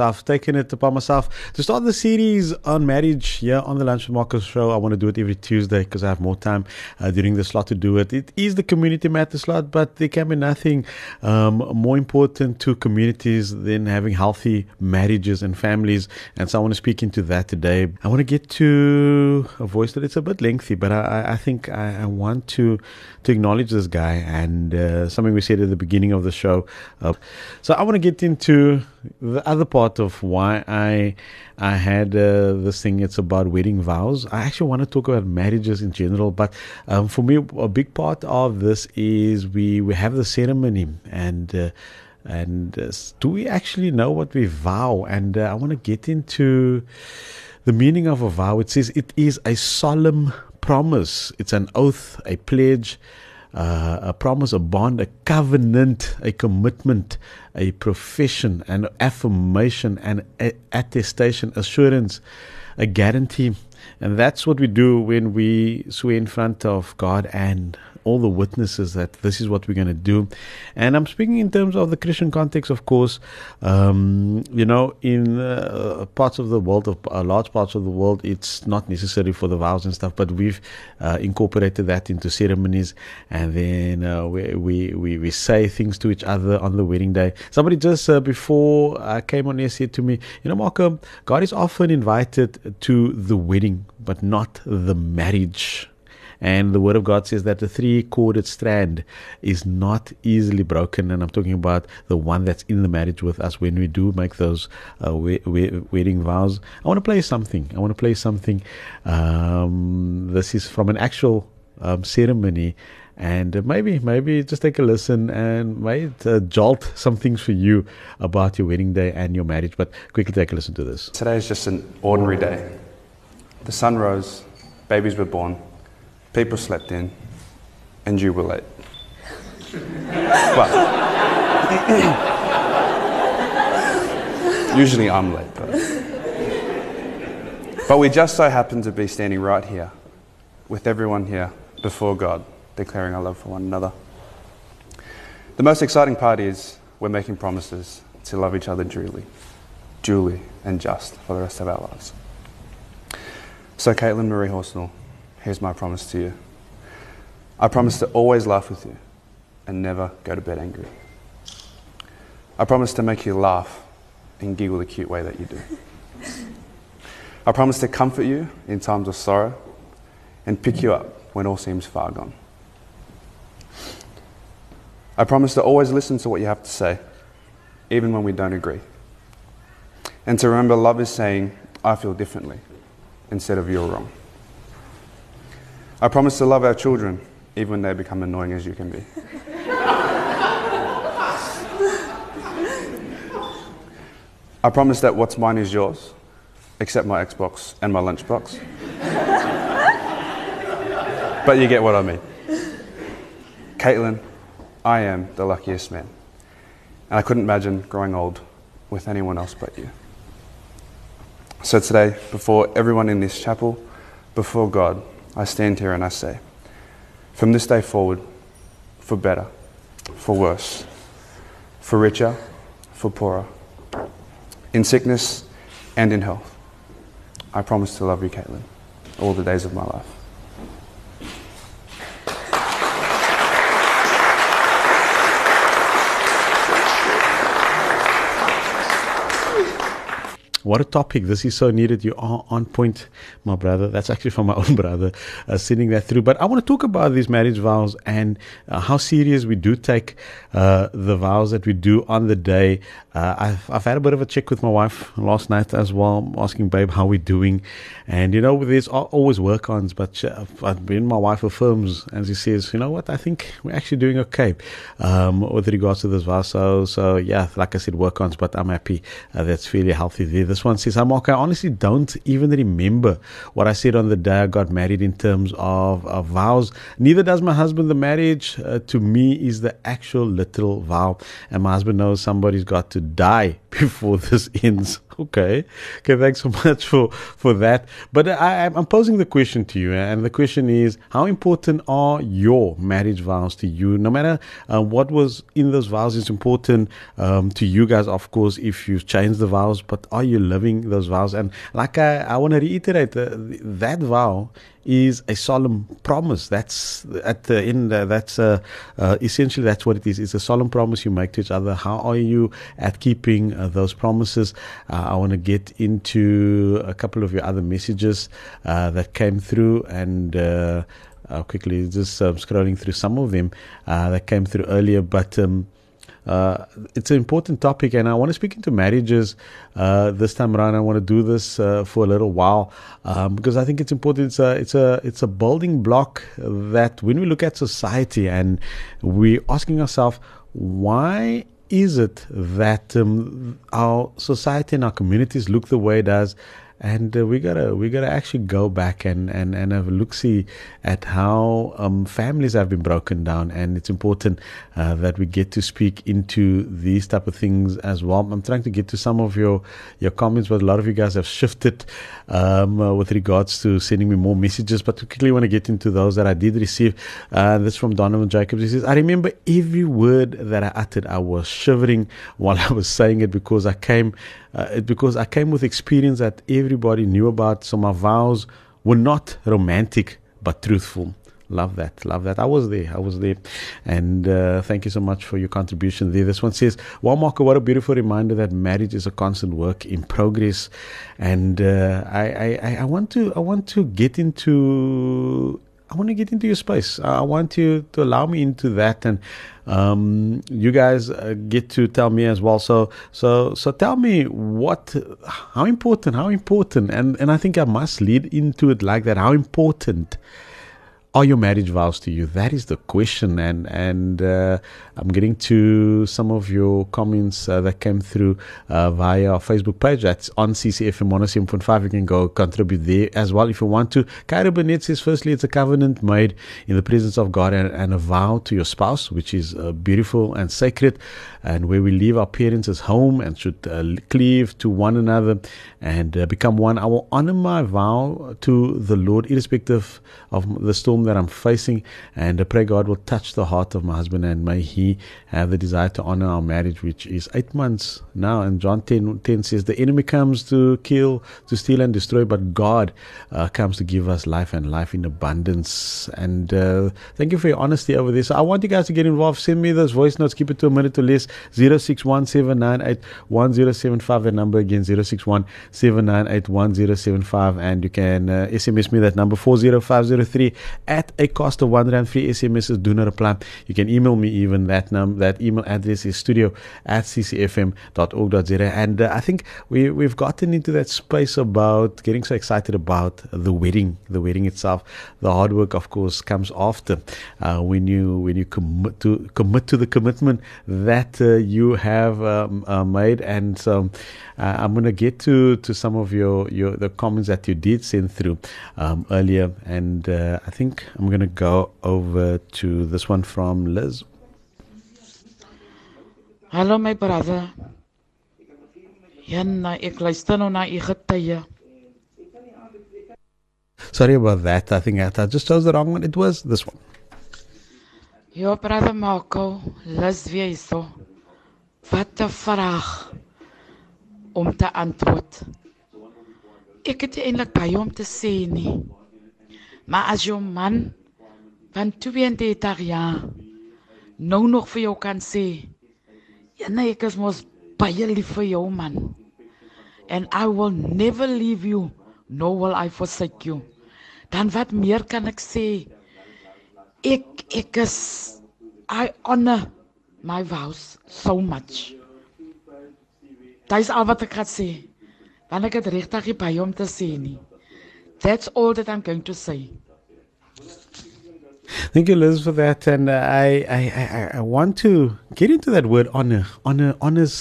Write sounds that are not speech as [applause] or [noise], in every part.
I've taken it upon myself to start the series on marriage here on the Lunch with Marcus show. I want to do it every Tuesday because I have more time uh, during the slot to do it. It is the community matter slot, but there can be nothing um, more important to communities than having healthy marriages and families. And so I want to speak into that today. I want to get to a voice that it's a bit lengthy, but I, I think I, I want to to acknowledge this guy and uh, something we said at the beginning of the show. Uh, so I want to get into the other part of why I I had uh, this thing. It's about wedding vows. I actually want to talk about marriages in general, but um, for me, a big part of this is we we have the ceremony and. Uh, and uh, do we actually know what we vow? And uh, I want to get into the meaning of a vow. It says it is a solemn promise, it's an oath, a pledge, uh, a promise, a bond, a covenant, a commitment, a profession, an affirmation, an attestation, assurance, a guarantee. And that's what we do when we swear in front of God and all the witnesses that this is what we're going to do. And I'm speaking in terms of the Christian context, of course. Um, you know, in uh, parts of the world, of uh, large parts of the world, it's not necessary for the vows and stuff, but we've uh, incorporated that into ceremonies. And then uh, we, we, we, we, say things to each other on the wedding day. Somebody just uh, before I came on here said to me, You know, Marco, God is often invited to the wedding, but not the marriage. And the Word of God says that the three corded strand is not easily broken. And I'm talking about the one that's in the marriage with us when we do make those uh, we- we- wedding vows. I want to play something. I want to play something. Um, this is from an actual um, ceremony and maybe maybe just take a listen and might uh, jolt some things for you about your wedding day and your marriage but quickly take a listen to this today is just an ordinary day the sun rose babies were born People slept in, and you were late. well, usually I'm late, but. But we just so happen to be standing right here with everyone here before God, declaring our love for one another. The most exciting part is we're making promises to love each other duly, duly and just for the rest of our lives. So, Caitlin Marie Horsnell, Here's my promise to you I promise to always laugh with you and never go to bed angry. I promise to make you laugh and giggle the cute way that you do. I promise to comfort you in times of sorrow and pick you up when all seems far gone. I promise to always listen to what you have to say, even when we don't agree. And to remember, love is saying, I feel differently, instead of you're wrong. I promise to love our children, even when they become annoying as you can be. I promise that what's mine is yours, except my Xbox and my lunchbox. but you get what I mean. Caitlin, I am the luckiest man. And I couldn't imagine growing old with anyone else but you. So today, before everyone in this chapel, before God, I stand here and I say, from this day forward, for better, for worse, for richer, for poorer, in sickness and in health, I promise to love you, Caitlin, all the days of my life. What a topic. This is so needed. You are on point, my brother. That's actually from my [laughs] own brother, uh, sending that through. But I want to talk about these marriage vows and uh, how serious we do take uh, the vows that we do on the day. Uh, I've, I've had a bit of a check with my wife last night as well, asking, babe, how we're doing. And, you know, there's always work ons, but uh, when my wife affirms and she says, you know what, I think we're actually doing okay um, with regards to this vow. So, so, yeah, like I said, work ons, but I'm happy uh, that's fairly healthy there. This one says, "I'm okay. I honestly don't even remember what I said on the day I got married in terms of, of vows. Neither does my husband. The marriage uh, to me is the actual literal vow. And my husband knows somebody's got to die before this [laughs] ends. Okay. Okay. Thanks so [laughs] much for, for that. But I, I'm posing the question to you. And the question is how important are your marriage vows to you? No matter uh, what was in those vows is important um, to you guys, of course, if you've changed the vows, but are you living those vows? And like I, I want to reiterate, uh, that vow is a solemn promise. That's at the end. Uh, that's uh, uh, essentially that's what it is. It's a solemn promise you make to each other. How are you at keeping uh, those promises? Uh, I want to get into a couple of your other messages uh, that came through and. quickly, just um, scrolling through some of them that came through earlier, but um, uh, it's an important topic, and I want to speak into marriages uh, this time around. I want to do this uh, for a little while um, because I think it's important. It's a it's a it's a building block that when we look at society and we're asking ourselves why is it that um, our society and our communities look the way it does and uh, we gotta we gotta actually go back and and and have a look see at how um, families have been broken down, and it's important uh, that we get to speak into these type of things as well. I'm trying to get to some of your your comments, but a lot of you guys have shifted um, uh, with regards to sending me more messages. But quickly want to get into those that I did receive. Uh, this from Donovan Jacobs. He says, "I remember every word that I uttered. I was shivering while [laughs] I was saying it because I came." uh, because I came with experience that everybody knew about. So my vows were not romantic but truthful. Love that. Love that. I was there. I was there. And uh, thank you so much for your contribution there. This one says, Wow, what a beautiful reminder that marriage is a constant work in progress. And uh, I, I, I want to I want to get into I want to get into your space. I want you to allow me into that, and um, you guys uh, get to tell me as well. So, so, so tell me what, how important, how important, and and I think I must lead into it like that. How important are your marriage vows to you? That is the question, and and uh, I'm getting to some of your comments uh, that came through uh, via our Facebook page. That's on CCFM 107.5. You can go contribute there as well if you want to. Kyra Burnett says, firstly, it's a covenant made in the presence of God and, and a vow to your spouse, which is uh, beautiful and sacred, and where we leave our parents as home and should uh, cleave to one another and uh, become one. I will honor my vow to the Lord, irrespective of the storm that I'm facing, and I pray God will touch the heart of my husband and may he have the desire to honor our marriage, which is eight months now. And John 10, 10 says, The enemy comes to kill, to steal, and destroy, but God uh, comes to give us life and life in abundance. And uh, thank you for your honesty over this. I want you guys to get involved. Send me those voice notes. Keep it to a minute or less. 0617981075. The number again, 0617981075. And you can uh, SMS me that number 40503 at a cost of one rand. Free SMSs do not apply. You can email me even that that num that email address is studio at ccfm.org.za. And uh, I think we we've gotten into that space about getting so excited about the wedding, the wedding itself. The hard work, of course, comes after uh, when you when you commit to commit to the commitment that uh, you have um, uh, made. And so uh, I'm going to get to to some of your your the comments that you did send through um, earlier, and uh, I think I'm going to go over to this one from Liz. Hallo my brother. Janna, ek luister nou na u getuie. Sorry about that. I think I just chose the wrong one. It was this one. Your brother Marco, weer so. Wat 'n vraag om te antwoord. Ek het eintlik baie om te sê nie. Maar as jou man van 32 jaar nou nog vir jou kan sê Ja, nee, ek is mos baie lief vir jou man. And I will never leave you, nor will I forsake you. Dan wat meer kan ek sê? Ek ek is I honor my vows so much. Dis al wat ek kan sê. Want ek het regtig baie om te sê nie. That's all that I'm going to say. Thank you, Liz, for that. And uh, I, I, I, I want to get into that word honor. Honor, honor is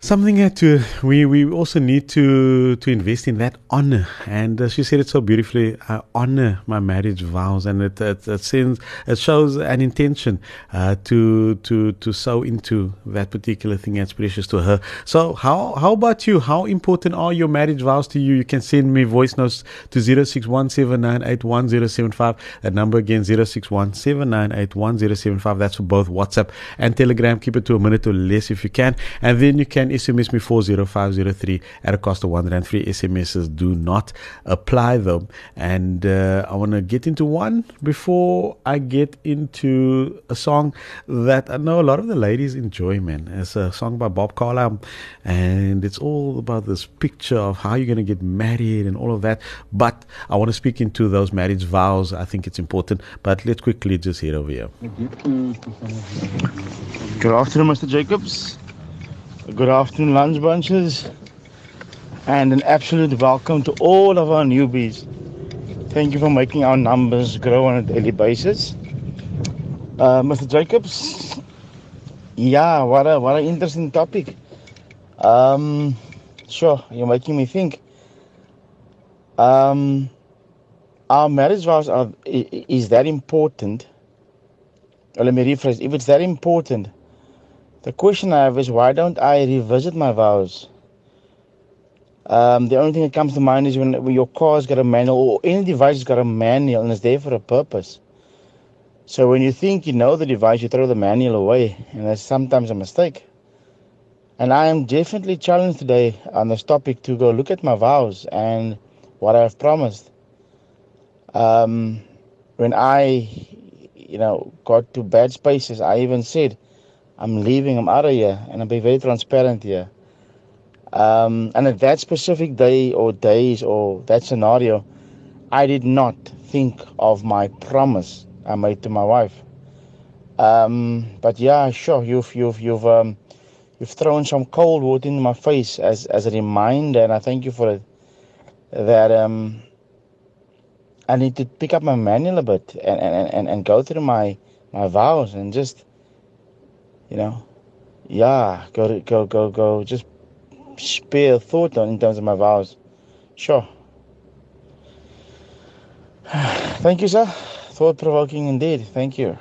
something something to we we also need to to invest in that honor. And uh, she said it so beautifully i honor my marriage vows. And it it, it sends it shows an intention uh, to to to sow into that particular thing that's precious to her. So how how about you? How important are your marriage vows to you? You can send me voice notes to 0617981075 that number again 0617981075 that's for both whatsapp and telegram. Keep it to a minute or less if you can. And then you can can SMS me 40503 at a cost of one rand. Free SMSs do not apply though. And uh, I want to get into one before I get into a song that I know a lot of the ladies enjoy, man. It's a song by Bob Carlisle, and it's all about this picture of how you're going to get married and all of that. But I want to speak into those marriage vows. I think it's important. But let's quickly just hear over here. Good afternoon, Mr. Jacobs. Good afternoon, lunch bunches, and an absolute welcome to all of our newbies. Thank you for making our numbers grow on a daily basis. Uh, Mr. Jacobs, yeah, what a what an interesting topic. Um, sure, you're making me think. Um, our marriage vows are is that important? Or let me rephrase: if it's that important the question I have is why don't I revisit my vows? Um, the only thing that comes to mind is when, when your car's got a manual or any device has got a manual and it's there for a purpose. So when you think you know the device, you throw the manual away, and that's sometimes a mistake. And I am definitely challenged today on this topic to go look at my vows and what I have promised. Um, when I, you know, got to bad spaces, I even said, I'm leaving, I'm out of here, and I'll be very transparent here. Um, and at that specific day or days or that scenario, I did not think of my promise I made to my wife. Um, but yeah, sure, you've you've you've um, you've thrown some cold water in my face as as a reminder, and I thank you for it. That um, I need to pick up my manual a bit and and, and, and go through my my vows and just you know, yeah, go to, go go go. Just spare thought on in terms of my vows. Sure. [sighs] Thank you, sir. Thought provoking indeed. Thank you.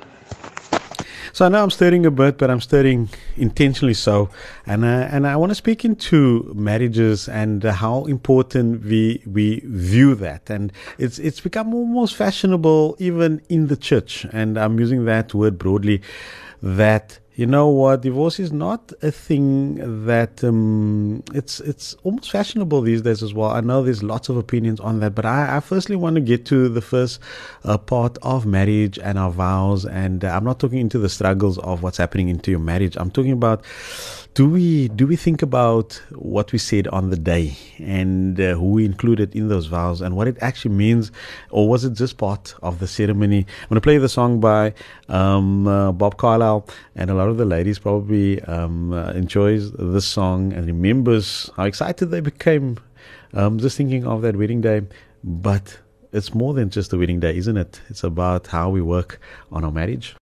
So I know I'm stirring a bit, but I'm stirring intentionally so, and uh, and I want to speak into marriages and uh, how important we we view that, and it's it's become almost fashionable even in the church, and I'm using that word broadly, that you know what? Divorce is not a thing that um, it's it's almost fashionable these days as well. I know there's lots of opinions on that, but I, I firstly want to get to the first uh, part of marriage and our vows. And uh, I'm not talking into the struggles of what's happening into your marriage. I'm talking about do we do we think about what we said on the day and uh, who we included in those vows and what it actually means, or was it just part of the ceremony? I'm going to play the song by um, uh, Bob Carlisle, and a lot of the ladies probably um, uh, enjoys this song and remembers how excited they became um, just thinking of that wedding day, but. It's more than just a wedding day, isn't it? It's about how we work on our marriage.